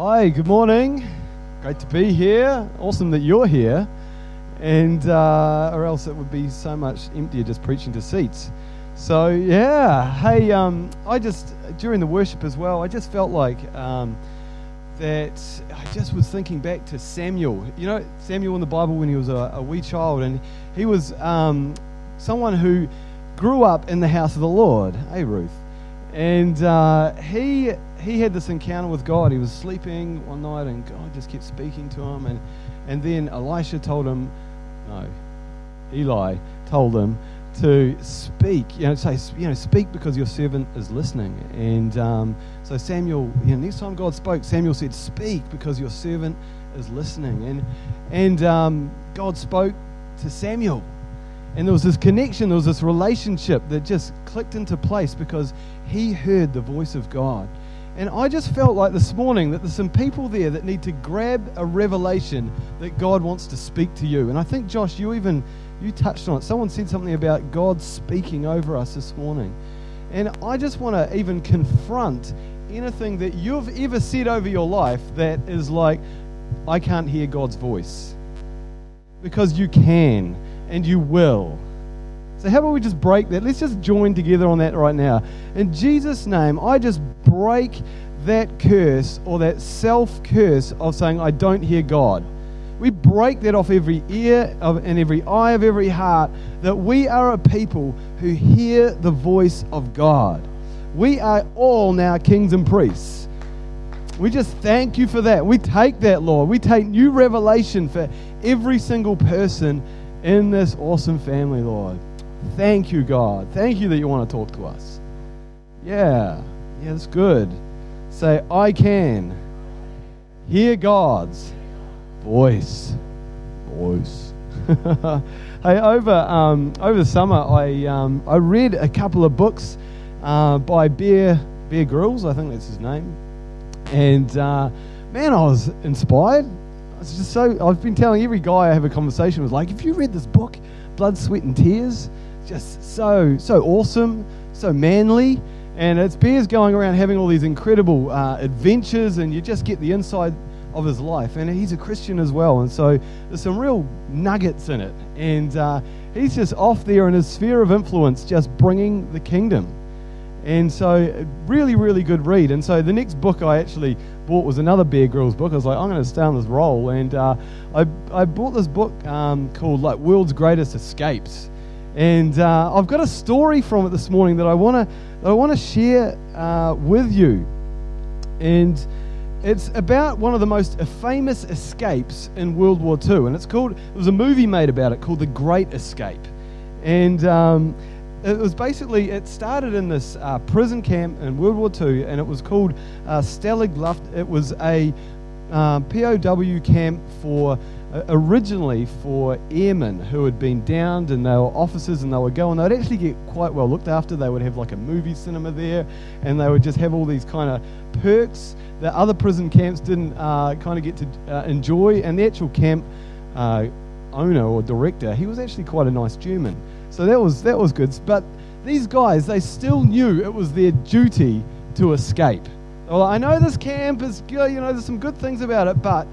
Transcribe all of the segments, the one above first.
Hi, good morning. Great to be here. Awesome that you're here. And, uh, or else it would be so much emptier just preaching to seats. So, yeah. Hey, um, I just, during the worship as well, I just felt like um, that I just was thinking back to Samuel. You know, Samuel in the Bible when he was a, a wee child, and he was um, someone who grew up in the house of the Lord. Hey, Ruth. And uh, he he had this encounter with God. He was sleeping one night, and God just kept speaking to him. And and then Elisha told him, no, Eli told him to speak. You know, say you know, speak because your servant is listening. And um, so Samuel, you know, next time God spoke, Samuel said, "Speak because your servant is listening." And and um, God spoke to Samuel. And there was this connection, there was this relationship that just clicked into place because he heard the voice of God. And I just felt like this morning that there's some people there that need to grab a revelation that God wants to speak to you. And I think, Josh, you even you touched on it. Someone said something about God speaking over us this morning. And I just want to even confront anything that you've ever said over your life that is like, I can't hear God's voice. Because you can and you will. So, how about we just break that? Let's just join together on that right now. In Jesus' name, I just break that curse or that self curse of saying, I don't hear God. We break that off every ear of, and every eye of every heart that we are a people who hear the voice of God. We are all now kings and priests. We just thank you for that. We take that, Lord. We take new revelation for every single person in this awesome family, Lord. Thank you, God. Thank you that you want to talk to us. Yeah, yeah, that's good. Say, I can hear God's voice. Voice. hey, over um, over the summer, I um, I read a couple of books uh, by Bear Bear Grylls. I think that's his name. And uh, man, I was inspired. It's just so. I've been telling every guy I have a conversation with, like, if you read this book, Blood, Sweat, and Tears, just so so awesome, so manly, and it's Bear's going around having all these incredible uh, adventures, and you just get the inside of his life. And he's a Christian as well, and so there's some real nuggets in it. And uh, he's just off there in his sphere of influence, just bringing the kingdom. And so, really, really good read. And so, the next book I actually bought was another Bear Grylls book. I was like, I'm going to stay on this role. And uh, I, I bought this book um, called like World's Greatest Escapes. And uh, I've got a story from it this morning that I want to I want to share uh, with you. And it's about one of the most famous escapes in World War II. And it's called, there was a movie made about it called The Great Escape. And um, it was basically, it started in this uh, prison camp in World War II, and it was called uh, Stalag Luft. It was a uh, POW camp for originally for airmen who had been downed and they were officers and they were going. they'd actually get quite well looked after. They would have like a movie cinema there and they would just have all these kind of perks that other prison camps didn't uh, kind of get to uh, enjoy. And the actual camp uh, owner or director, he was actually quite a nice German. So that was, that was good. But these guys, they still knew it was their duty to escape. Well, I know this camp is good, you know, there's some good things about it, but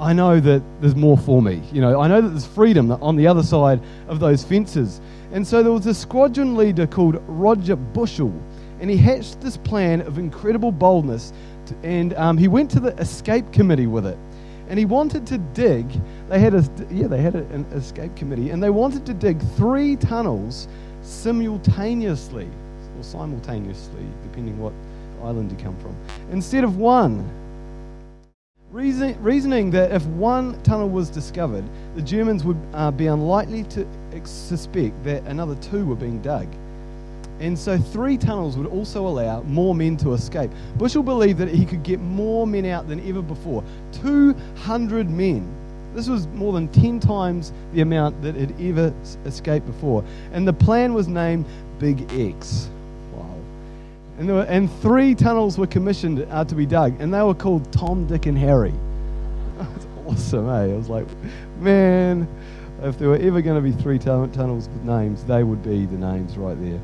I know that there's more for me. You know, I know that there's freedom on the other side of those fences. And so there was a squadron leader called Roger Bushell, and he hatched this plan of incredible boldness, to, and um, he went to the escape committee with it. And he wanted to dig, they had a, yeah, they had an escape committee, and they wanted to dig three tunnels simultaneously, or simultaneously, depending what island you come from, instead of one. Reason, reasoning that if one tunnel was discovered, the Germans would uh, be unlikely to suspect that another two were being dug. And so three tunnels would also allow more men to escape. Bushell believed that he could get more men out than ever before 200 men. This was more than 10 times the amount that had ever escaped before. And the plan was named Big X. And, were, and three tunnels were commissioned uh, to be dug, and they were called Tom, Dick, and Harry. That's awesome, eh? I was like, man, if there were ever going to be three tunnels with names, they would be the names right there.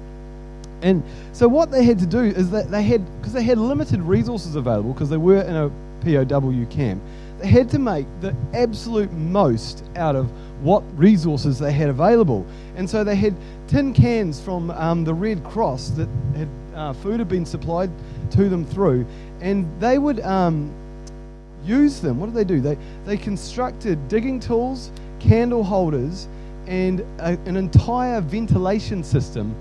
And so what they had to do is that they had, because they had limited resources available, because they were in a POW camp. They had to make the absolute most out of what resources they had available. And so they had tin cans from um, the Red Cross that had uh, food had been supplied to them through, and they would um, use them. What did they do? They, they constructed digging tools, candle holders, and a, an entire ventilation system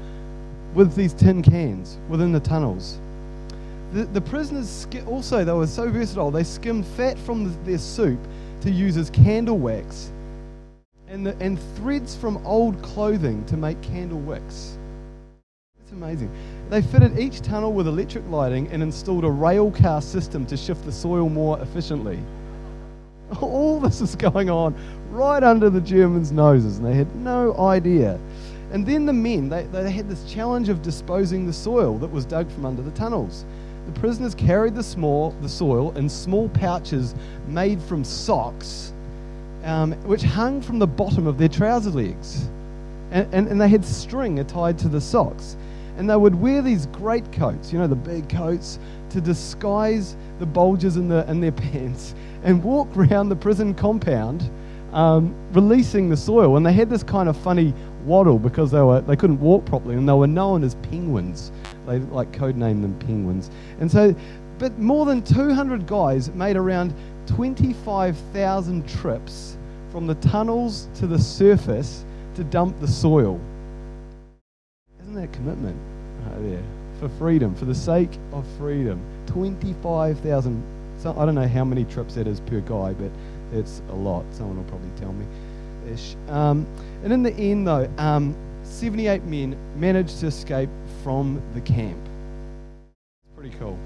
with these tin cans within the tunnels. The, the prisoners also, they were so versatile, they skimmed fat from the, their soup to use as candle wax and, the, and threads from old clothing to make candle wicks. It's amazing. They fitted each tunnel with electric lighting and installed a rail car system to shift the soil more efficiently. All this is going on right under the Germans' noses, and they had no idea. And then the men, they, they had this challenge of disposing the soil that was dug from under the tunnels. The prisoners carried the, small, the soil in small pouches made from socks, um, which hung from the bottom of their trouser legs. And, and, and they had string tied to the socks. And they would wear these great coats, you know, the big coats, to disguise the bulges in, the, in their pants and walk around the prison compound um, releasing the soil. And they had this kind of funny waddle because they, were, they couldn't walk properly and they were known as penguins. They like codename them penguins. And so, but more than 200 guys made around 25,000 trips from the tunnels to the surface to dump the soil. Isn't that commitment right there? For freedom, for the sake of freedom. 25,000. So I don't know how many trips that is per guy, but it's a lot. Someone will probably tell me. Ish. Um, and in the end, though, um, 78 men managed to escape from the camp. Pretty cool.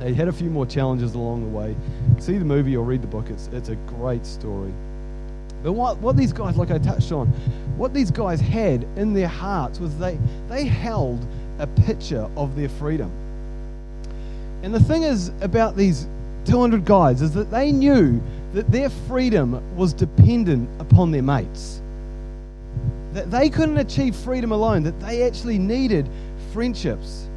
They had a few more challenges along the way. See the movie or read the book, it's, it's a great story. But what, what these guys, like I touched on, what these guys had in their hearts was they, they held a picture of their freedom. And the thing is about these 200 guys is that they knew that their freedom was dependent upon their mates. That they couldn't achieve freedom alone, that they actually needed friendships.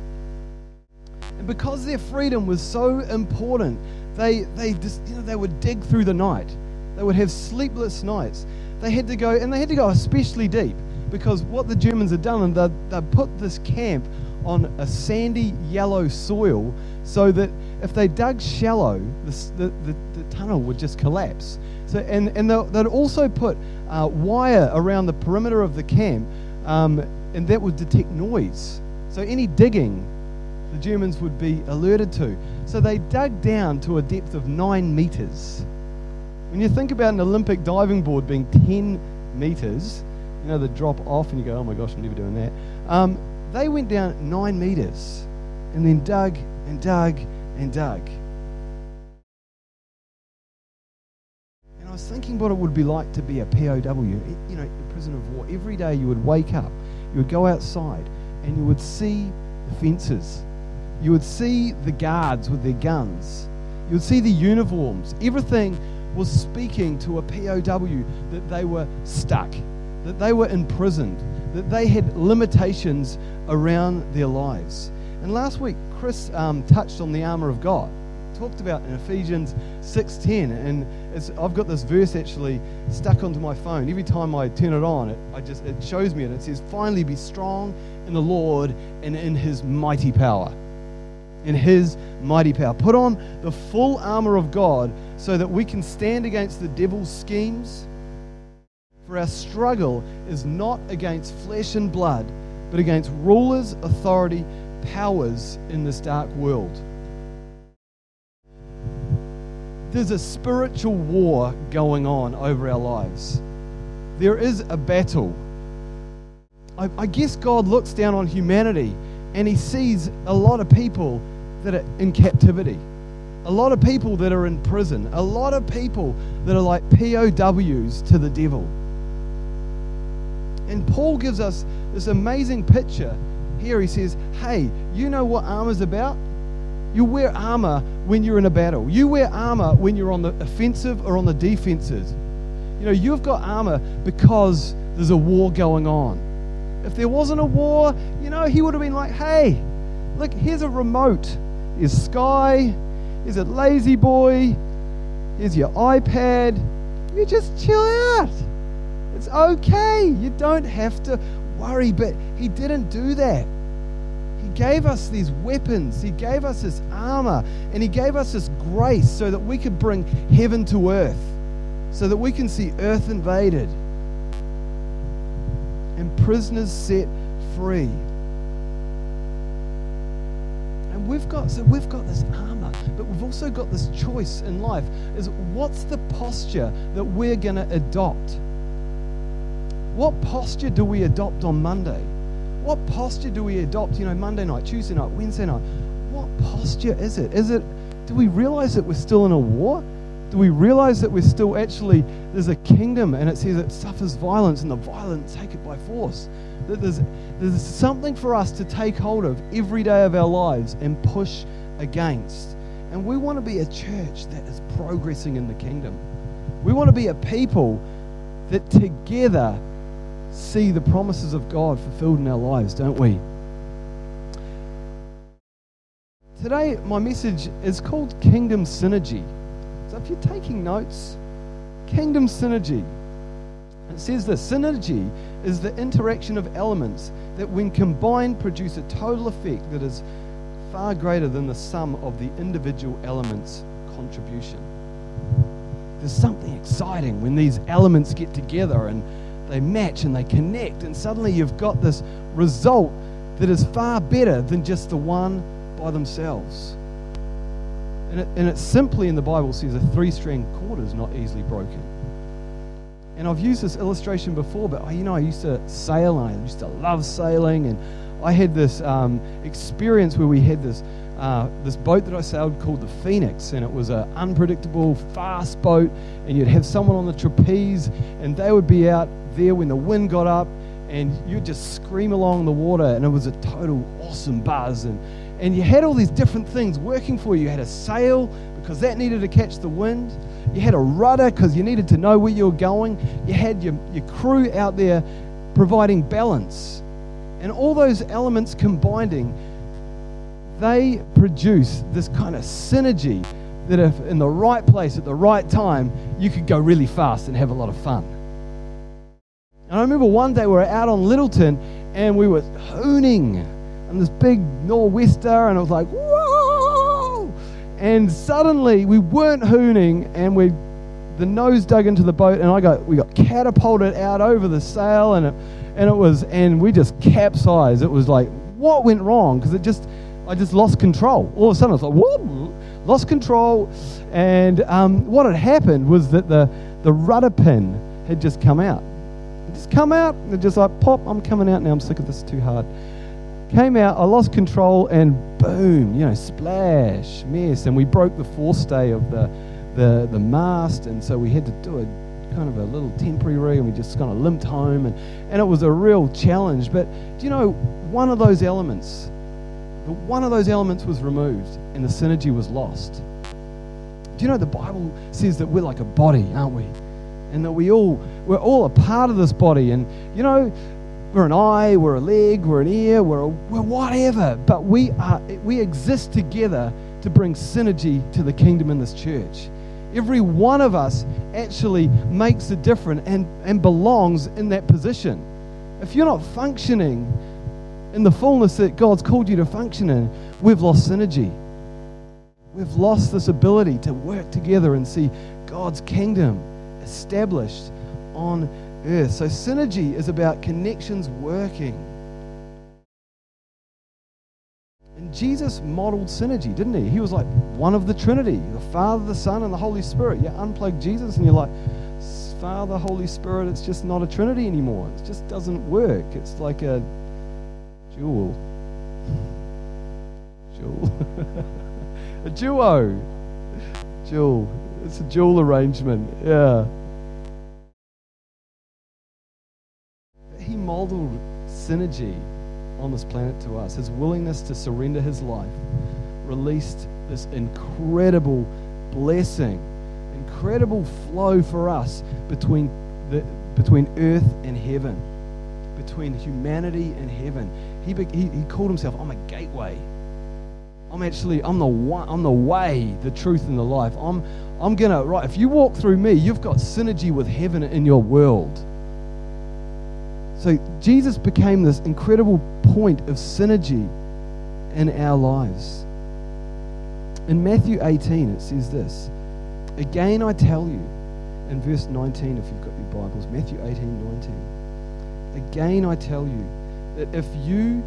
Because their freedom was so important, they, they, just, you know, they would dig through the night. They would have sleepless nights. They had to go, and they had to go especially deep because what the Germans had done, and they, they put this camp on a sandy yellow soil so that if they dug shallow, the, the, the, the tunnel would just collapse. So, and and they'd also put uh, wire around the perimeter of the camp, um, and that would detect noise. So any digging, the Germans would be alerted to. So they dug down to a depth of nine meters. When you think about an Olympic diving board being 10 meters, you know, the drop off, and you go, oh my gosh, I'm never doing that. Um, they went down nine meters and then dug and dug and dug. And I was thinking what it would be like to be a POW, you know, a prisoner of war. Every day you would wake up, you would go outside, and you would see the fences. You would see the guards with their guns. You would see the uniforms. Everything was speaking to a POW that they were stuck, that they were imprisoned, that they had limitations around their lives. And last week, Chris um, touched on the armor of God. Talked about in Ephesians 6:10, and I've got this verse actually stuck onto my phone. Every time I turn it on, it, I just it shows me it. It says, "Finally, be strong in the Lord and in His mighty power." In His mighty power, put on the full armor of God so that we can stand against the devil's schemes. For our struggle is not against flesh and blood, but against rulers, authority powers in this dark world. There's a spiritual war going on over our lives. There is a battle. I, I guess God looks down on humanity and he sees a lot of people that are in captivity, a lot of people that are in prison, a lot of people that are like POWs to the devil. And Paul gives us this amazing picture here he says, Hey, you know what armor's about? You wear armor when you're in a battle. You wear armor when you're on the offensive or on the defensive. You know, you've got armor because there's a war going on. If there wasn't a war, you know, he would have been like, hey, look, here's a remote. Is Sky, is it lazy boy. Here's your iPad. You just chill out. It's okay. You don't have to worry. But he didn't do that. He gave us these weapons, He gave us His armor, and He gave us His grace so that we could bring heaven to earth, so that we can see earth invaded and prisoners set free. And we've got so we've got this armor, but we've also got this choice in life is what's the posture that we're going to adopt? What posture do we adopt on Monday? What posture do we adopt, you know, Monday night, Tuesday night, Wednesday night? What posture is it? Is it do we realize that we're still in a war? Do we realize that we're still actually there's a kingdom and it says it suffers violence and the violent take it by force? That there's there's something for us to take hold of every day of our lives and push against. And we want to be a church that is progressing in the kingdom. We want to be a people that together see the promises of God fulfilled in our lives, don't we? Today, my message is called Kingdom Synergy. So if you're taking notes, Kingdom Synergy. It says this synergy is the interaction of elements that, when combined, produce a total effect that is far greater than the sum of the individual elements' contribution. There's something exciting when these elements get together and they match and they connect, and suddenly you've got this result that is far better than just the one by themselves. And it, and simply in the Bible says a three string cord is not easily broken. And I've used this illustration before, but you know, I used to sail and I used to love sailing. And I had this um, experience where we had this, uh, this boat that I sailed called the Phoenix. And it was an unpredictable, fast boat. And you'd have someone on the trapeze, and they would be out there when the wind got up, and you'd just scream along the water. And it was a total awesome buzz. And, and you had all these different things working for you. You had a sail because that needed to catch the wind. You had a rudder because you needed to know where you were going. You had your, your crew out there providing balance. And all those elements combining, they produce this kind of synergy that if in the right place at the right time, you could go really fast and have a lot of fun. And I remember one day we were out on Lyttelton and we were hooning and this big nor'wester, and it was like, whoa! And suddenly we weren't hooning, and we the nose dug into the boat, and I got we got catapulted out over the sail, and it, and it was and we just capsized. It was like what went wrong? Because it just I just lost control. All of a sudden, I was like, whoa, lost control. And um, what had happened was that the the rudder pin had just come out. It just come out. and just like pop. I'm coming out now. I'm sick of this. Too hard. Came out, I lost control, and boom, you know, splash, mess. And we broke the forestay of the, the, the mast, and so we had to do a kind of a little temporary, and we just kind of limped home. And, and it was a real challenge. But do you know, one of those elements, one of those elements was removed, and the synergy was lost. Do you know the Bible says that we're like a body, aren't we? And that we all we're all a part of this body. And you know, we're an eye, we're a leg, we're an ear, we're, a, we're whatever. But we, are, we exist together to bring synergy to the kingdom in this church. Every one of us actually makes a difference and, and belongs in that position. If you're not functioning in the fullness that God's called you to function in, we've lost synergy. We've lost this ability to work together and see God's kingdom established on earth. So, synergy is about connections working. And Jesus modeled synergy, didn't he? He was like one of the Trinity the Father, the Son, and the Holy Spirit. You unplug Jesus and you're like, Father, Holy Spirit, it's just not a Trinity anymore. It just doesn't work. It's like a jewel. Jewel. a duo. Jewel. It's a jewel arrangement. Yeah. He modeled synergy on this planet to us. His willingness to surrender his life released this incredible blessing, incredible flow for us between, the, between earth and heaven, between humanity and heaven. He, he, he called himself, I'm a gateway. I'm actually I'm the one, I'm the way, the truth, and the life. I'm I'm gonna right. If you walk through me, you've got synergy with heaven in your world. So Jesus became this incredible point of synergy in our lives. In Matthew 18, it says this Again, I tell you, in verse 19, if you've got your Bibles, Matthew 18, 19. Again, I tell you that if you,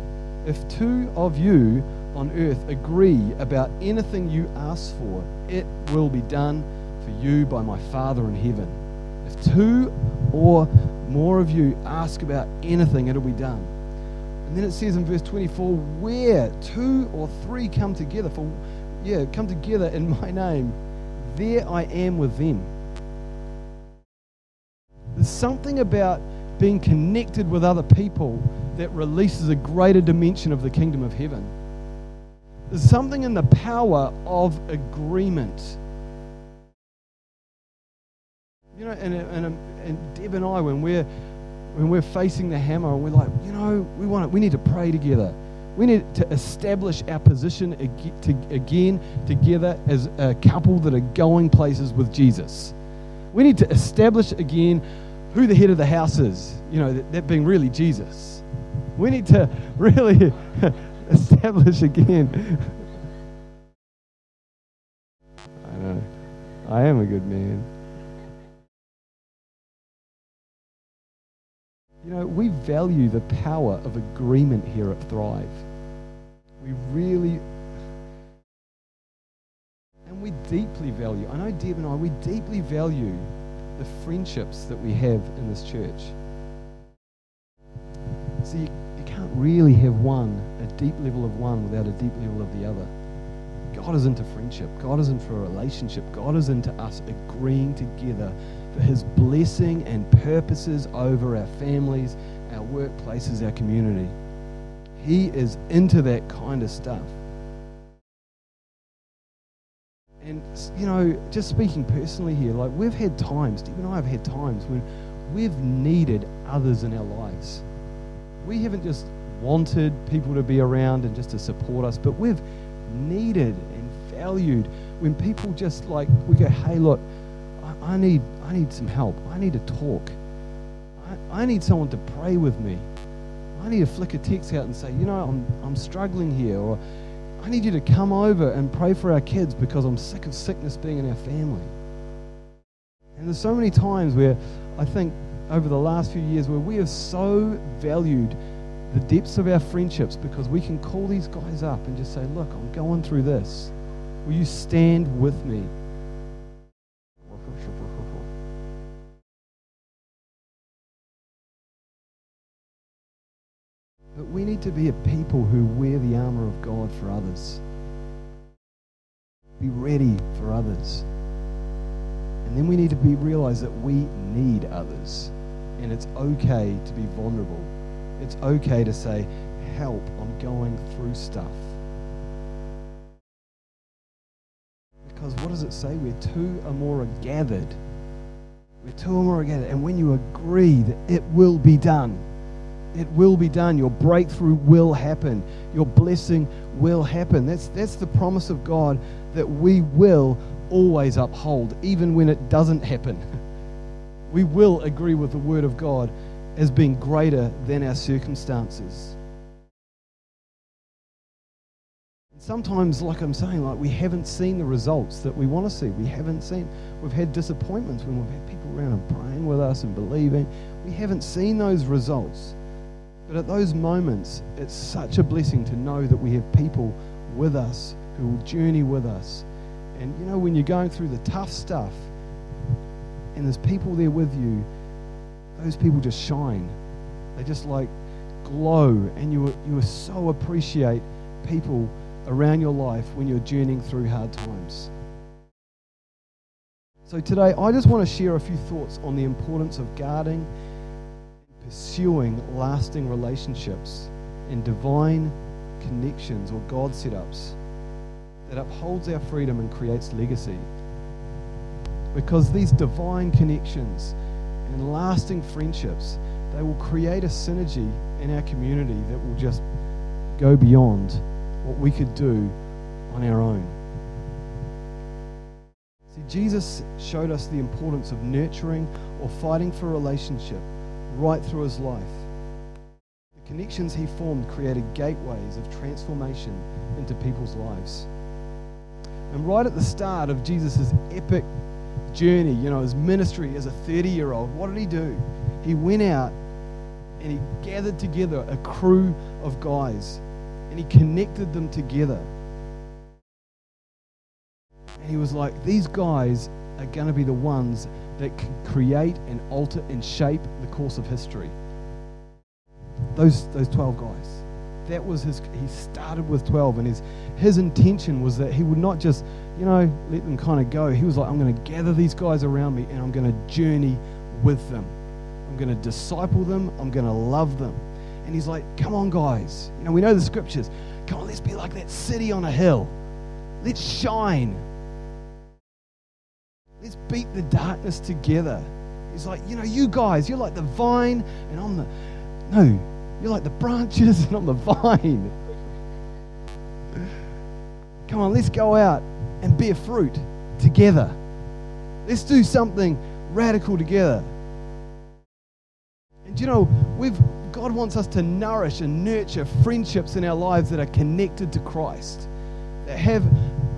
if two of you on earth agree about anything you ask for, it will be done for you by my Father in heaven. If two or more of you ask about anything, it'll be done. And then it says in verse 24, where two or three come together for yeah, come together in my name, there I am with them. There's something about being connected with other people that releases a greater dimension of the kingdom of heaven. There's something in the power of agreement. You know, and, and, um, and Deb and I, when we're when we're facing the hammer we're like, you know, we want it, we need to pray together. We need to establish our position again together as a couple that are going places with Jesus. We need to establish again who the head of the house is, you know, that, that being really Jesus. We need to really establish again. I know. I am a good man. You know, we value the power of agreement here at Thrive. We really, and we deeply value, I know Deb and I, we deeply value the friendships that we have in this church. See, you, you can't really have one, a deep level of one, without a deep level of the other. God is into friendship. God is into a relationship. God is into us agreeing together His blessing and purposes over our families, our workplaces, our community. He is into that kind of stuff. And, you know, just speaking personally here, like we've had times, Steve and I have had times when we've needed others in our lives. We haven't just wanted people to be around and just to support us, but we've needed and valued when people just like, we go, hey, look, I, need I need some help. I need to talk. I, I need someone to pray with me. I need to flick a text out and say, you know, I'm, I'm struggling here. Or I need you to come over and pray for our kids because I'm sick of sickness being in our family. And there's so many times where I think over the last few years where we have so valued the depths of our friendships because we can call these guys up and just say, look, I'm going through this. Will you stand with me? Need to be a people who wear the armor of God for others. Be ready for others. And then we need to be realize that we need others. And it's okay to be vulnerable. It's okay to say, help, I'm going through stuff. Because what does it say? Where two or more are gathered. Where two or more are gathered. And when you agree that it will be done, it will be done. Your breakthrough will happen. Your blessing will happen. That's, that's the promise of God that we will always uphold, even when it doesn't happen. We will agree with the Word of God as being greater than our circumstances. sometimes, like I'm saying, like we haven't seen the results that we want to see. We haven't seen, we've had disappointments when we've had people around and praying with us and believing. We haven't seen those results. But at those moments, it's such a blessing to know that we have people with us who will journey with us. And you know, when you're going through the tough stuff and there's people there with you, those people just shine. They just like glow, and you, you so appreciate people around your life when you're journeying through hard times. So, today, I just want to share a few thoughts on the importance of guarding pursuing lasting relationships and divine connections or God setups that upholds our freedom and creates legacy. Because these divine connections and lasting friendships, they will create a synergy in our community that will just go beyond what we could do on our own. See, Jesus showed us the importance of nurturing or fighting for relationship right through his life. The connections he formed created gateways of transformation into people's lives. And right at the start of Jesus' epic journey, you know, his ministry as a 30 year old, what did he do? He went out and he gathered together a crew of guys and he connected them together. And he was like, these guys are going to be the ones that can create and alter and shape the course of history. Those, those 12 guys. That was his, he started with 12, and his, his intention was that he would not just, you know, let them kind of go. He was like, I'm going to gather these guys around me and I'm going to journey with them. I'm going to disciple them. I'm going to love them. And he's like, come on, guys. You know, we know the scriptures. Come on, let's be like that city on a hill. Let's shine. Let's beat the darkness together. He's like, you know, you guys, you're like the vine, and I'm the. No, you're like the branches, and I'm the vine. Come on, let's go out and bear fruit together. Let's do something radical together. And you know, we've God wants us to nourish and nurture friendships in our lives that are connected to Christ, that have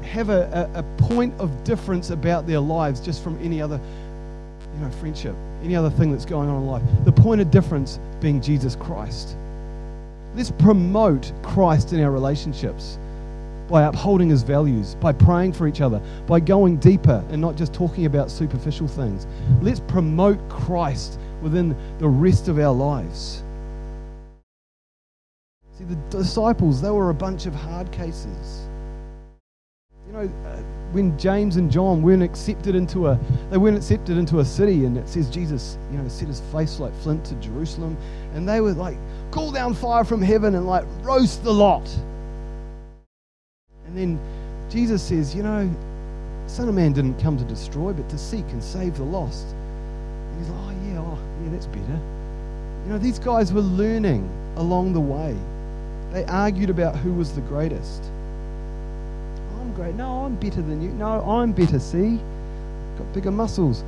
have a, a, point of difference about their lives just from any other you know, friendship, any other thing that's going on in life. The point of difference being Jesus Christ. Let's promote Christ in our relationships by upholding his values, by praying for each other, by going deeper and not just talking about superficial things. Let's promote Christ within the rest of our lives. See, the disciples, they were a bunch of hard cases. You know, uh, when James and John weren't accepted into a, they weren't accepted into a city, and it says Jesus, you know, set his face like flint to Jerusalem, and they were like, call down fire from heaven and like roast the lot. And then Jesus says, you know, Son of Man didn't come to destroy, but to seek and save the lost. And he's like, oh yeah, oh yeah, that's better. You know, these guys were learning along the way. They argued about who was the greatest. I'm great. No, I'm better than you. No, I'm better. See, got bigger muscles.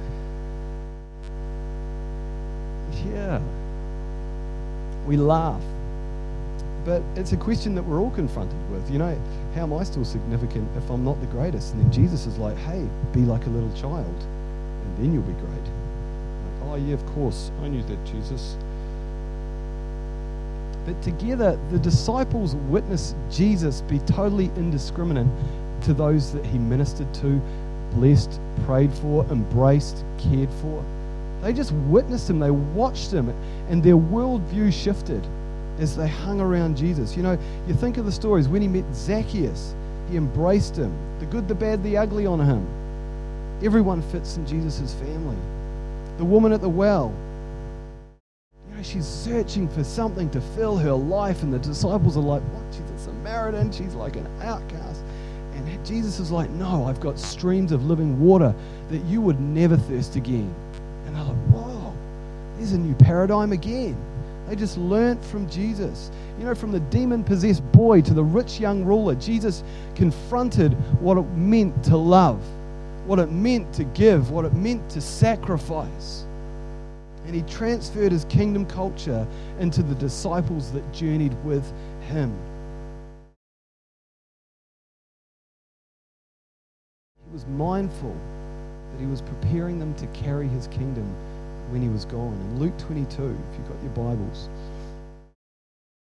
Yeah. We laugh. But it's a question that we're all confronted with. You know, how am I still significant if I'm not the greatest? And then Jesus is like, hey, be like a little child, and then you'll be great. Like, oh, yeah, of course. I knew that, Jesus. But together, the disciples witness Jesus be totally indiscriminate to those that he ministered to, blessed, prayed for, embraced, cared for. They just witnessed him, they watched him, and their worldview shifted as they hung around Jesus. You know, you think of the stories when he met Zacchaeus, he embraced him, the good, the bad, the ugly on him. Everyone fits in Jesus' family. The woman at the well, you know, she's searching for something to fill her life, and the disciples are like, What? She's a Samaritan, she's like an outcast. And Jesus is like, No, I've got streams of living water that you would never thirst again. And they're like, Whoa, there's a new paradigm again. They just learnt from Jesus. You know, from the demon possessed boy to the rich young ruler, Jesus confronted what it meant to love, what it meant to give, what it meant to sacrifice. And he transferred his kingdom culture into the disciples that journeyed with him. Was mindful that he was preparing them to carry his kingdom when he was gone. In Luke 22, if you've got your Bibles,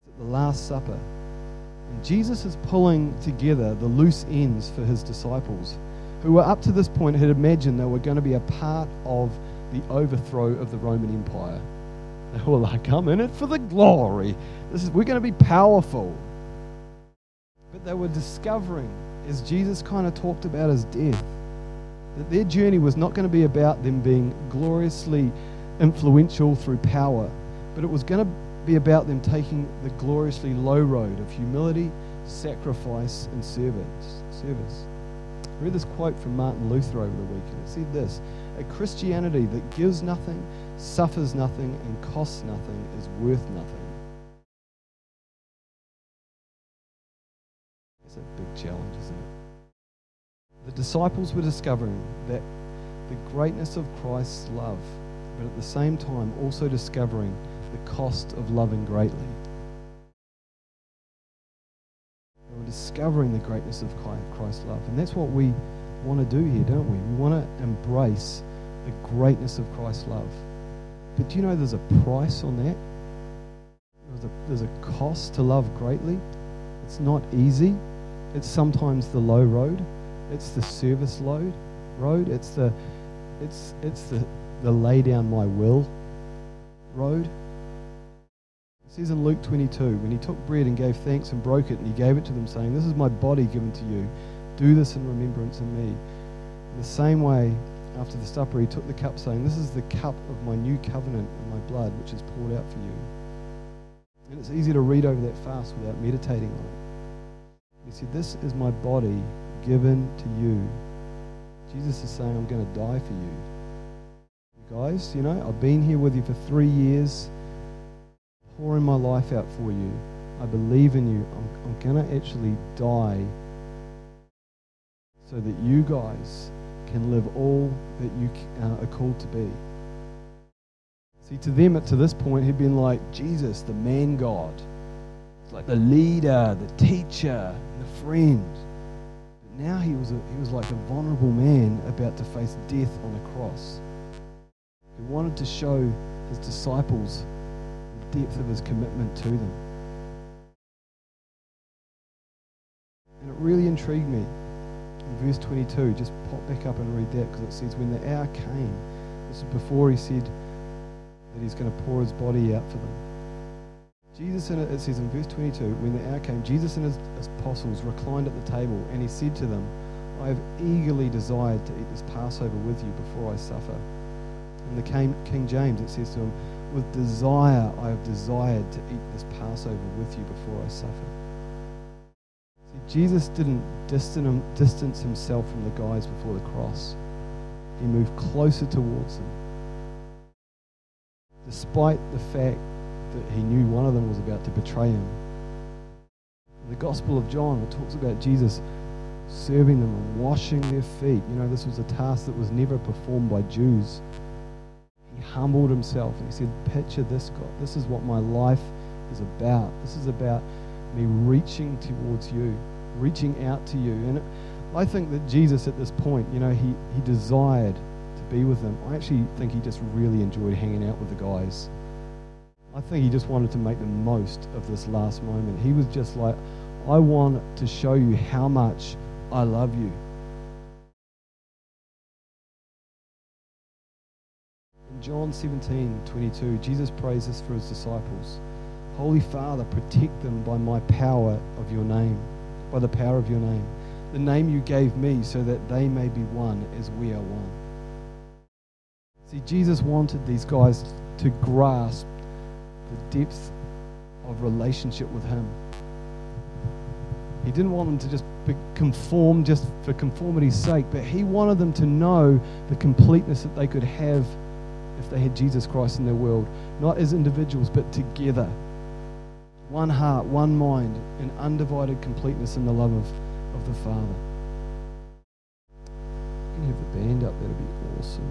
at the Last Supper. And Jesus is pulling together the loose ends for his disciples, who were up to this point had imagined they were going to be a part of the overthrow of the Roman Empire. They were like, I'm in it for the glory. This is, we're going to be powerful. But they were discovering, as Jesus kind of talked about his death, that their journey was not going to be about them being gloriously influential through power, but it was going to be about them taking the gloriously low road of humility, sacrifice, and service. service. I read this quote from Martin Luther over the weekend. It said this A Christianity that gives nothing, suffers nothing, and costs nothing is worth nothing. It's a big challenge? The disciples were discovering that the greatness of Christ's love, but at the same time also discovering the cost of loving greatly. They were discovering the greatness of Christ's love. And that's what we want to do here, don't we? We want to embrace the greatness of Christ's love. But do you know there's a price on that? There's a, there's a cost to love greatly. It's not easy. It's sometimes the low road. It's the service load road. It's the it's it's the, the lay down my will road. It says in Luke 22, when he took bread and gave thanks and broke it, and he gave it to them, saying, This is my body given to you. Do this in remembrance of me. In the same way, after the supper, he took the cup, saying, This is the cup of my new covenant in my blood, which is poured out for you. And it's easy to read over that fast without meditating on it. He said, This is my body given to you. Jesus is saying, I'm going to die for you. You guys, you know, I've been here with you for three years, pouring my life out for you. I believe in you. I'm, I'm going to actually die so that you guys can live all that you uh, are called to be. See, to them, to this point, he'd been like Jesus, the man God, like the leader, the teacher, the friend. Now he was, a, he was like a vulnerable man about to face death on a cross. He wanted to show his disciples the depth of his commitment to them. And it really intrigued me in verse 22, just pop back up and read that because it says, When the hour came, this is before he said that he's going to pour his body out for them. Jesus, and it says in verse 22, when the hour came, Jesus and his apostles reclined at the table, and he said to them, I have eagerly desired to eat this Passover with you before I suffer. In the King James, it says to him, With desire I have desired to eat this Passover with you before I suffer. See, Jesus didn't distance himself from the guys before the cross. He moved closer towards them. Despite the fact that he knew one of them was about to betray him. The Gospel of John, it talks about Jesus serving them and washing their feet. You know, this was a task that was never performed by Jews. He humbled himself and he said, Picture this, God. This is what my life is about. This is about me reaching towards you reaching out to you. And I think that Jesus, at this point, you know, he, he desired to be with them. I actually think he just really enjoyed hanging out with the guys. I think he just wanted to make the most of this last moment. He was just like, I want to show you how much I love you. In John 17 22, Jesus prays this for his disciples Holy Father, protect them by my power of your name by the power of your name, the name you gave me, so that they may be one as we are one. See, Jesus wanted these guys to grasp the depth of relationship with Him. He didn't want them to just conform just for conformity's sake, but He wanted them to know the completeness that they could have if they had Jesus Christ in their world, not as individuals, but together one heart, one mind, an undivided completeness in the love of, of the Father. Can you have the band up, that'd be awesome.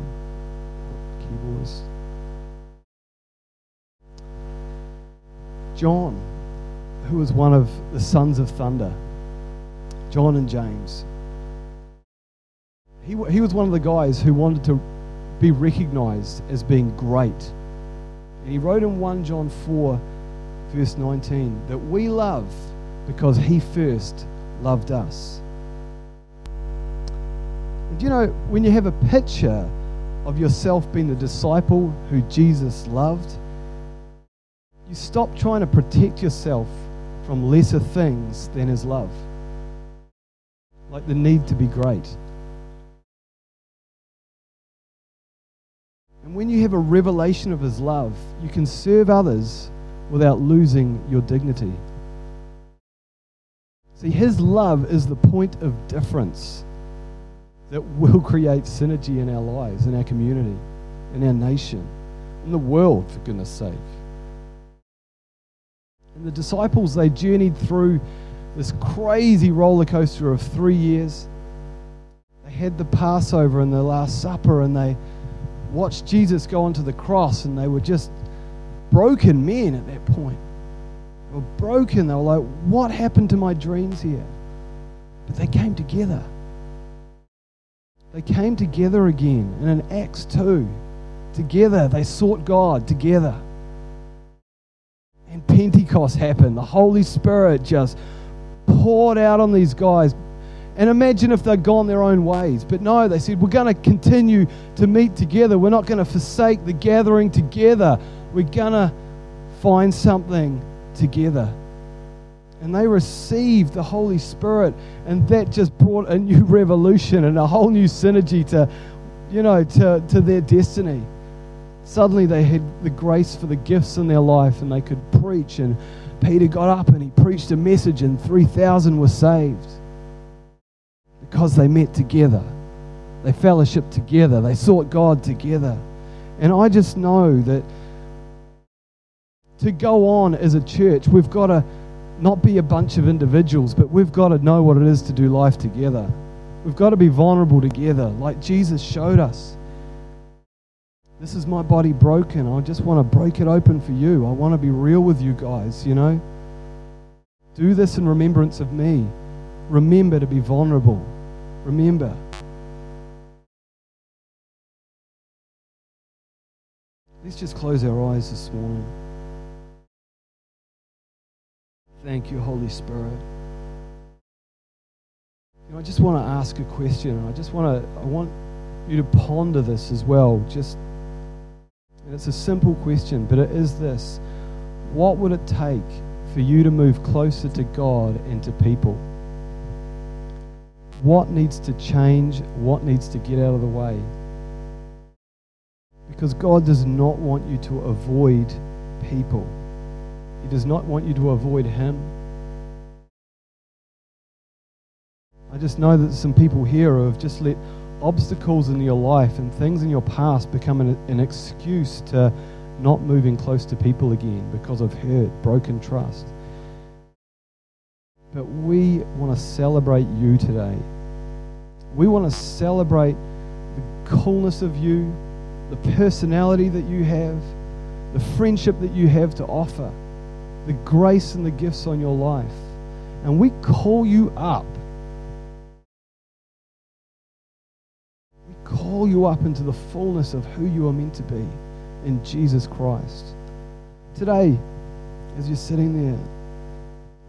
Keyboards. John, who was one of the sons of thunder, John and James. He, he was one of the guys who wanted to be recognized as being great. And he wrote in 1 John 4 verse 19, that we love because he first loved us. And you know, when you have a picture of yourself being the disciple who Jesus loved, you stop trying to protect yourself from lesser things than his love, like the need to be great. And when you have a revelation of his love, you can serve others without losing your dignity. See, His love is the point of difference that will create synergy in our lives, in our community, in our nation, in the world, for goodness sake. And the disciples, they journeyed through this crazy roller coaster of three years. They had the Passover and the Last Supper, and they watched Jesus go onto the cross, and they were just broken men at that point. They were broken. They were like, What happened to my dreams here? But they came together. They came together again. And in Acts 2, together, they sought God together. And Pentecost happened. The Holy Spirit just poured out on these guys. And imagine if they'd gone their own ways. But no, they said, We're going to continue to meet together. We're not going to forsake the gathering together. We're going to find something together. And they received the Holy Spirit, and that just brought a new revolution and a whole new synergy to, you know, to, to their destiny. Suddenly they had the grace for the gifts in their life, and they could preach and Peter got up and he preached a message, and 3,000 were saved because they met together. They fellowshiped together. They sought God together. And I just know that to go on as a church, we've got to not be a bunch of individuals, but we've got to know what it is to do life together. We've got to be vulnerable together, like Jesus showed us. This is my body broken. I just want to break it open for you. I want to be real with you guys, you know? Do this in remembrance of me. Remember to be vulnerable. Remember. Let's just close our eyes this morning. Thank you, Holy Spirit. You know, I just want to ask a question. and I just want to I want you to ponder this as well. Just and it's a simple question, but it is this What would it take for you to move closer to God and to people? What needs to change? What needs to get out of the way? Because God does not want you to avoid people, He does not want you to avoid Him. I just know that some people here have just let obstacles in your life and things in your past become an, an excuse to not moving close to people again because of hurt, broken trust. But we want to celebrate you today. We want to celebrate the coolness of you, the personality that you have, the friendship that you have to offer, the grace and the gifts on your life. And we call you up call you up into the fullness of who you are meant to be in Jesus Christ. Today, as you're sitting there,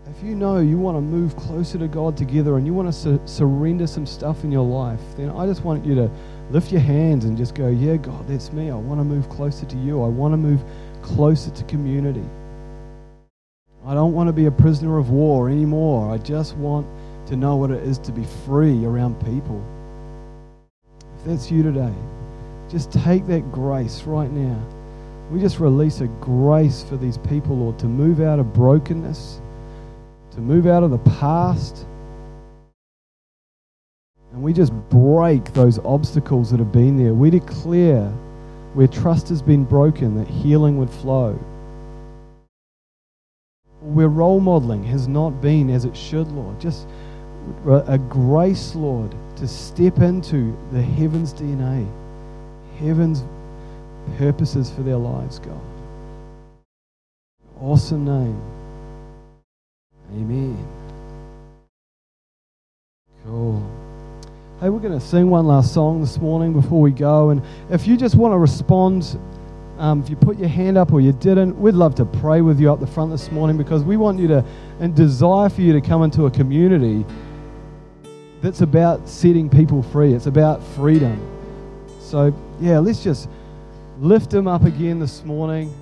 if you know you want to move closer to God together and you want to su- surrender some stuff in your life, then I just want you to lift your hands and just go, Yeah, God, that's me. I want to move closer to you. I want to move closer to community. I don't want to be a prisoner of war anymore. I just want to know what it is to be free around people. If that's you today, just take that grace right now. We just release a grace for these people, Lord, to move out of brokenness, to move out of the past. And we just break those obstacles that have been there. We declare where trust has been broken that healing would flow. Where role modeling has not been as it should, Lord. Just a grace, Lord, to step into the heaven's DNA, heaven's purposes for their lives, God. Awesome name. Amen. Cool. Hey, we're going to sing one last song this morning before we go. And if you just want to respond, um, if you put your hand up or you didn't, we'd love to pray with you up the front this morning because we want you to and desire for you to come into a community that's about setting people free. It's about freedom. So, yeah, let's just lift him up again this morning.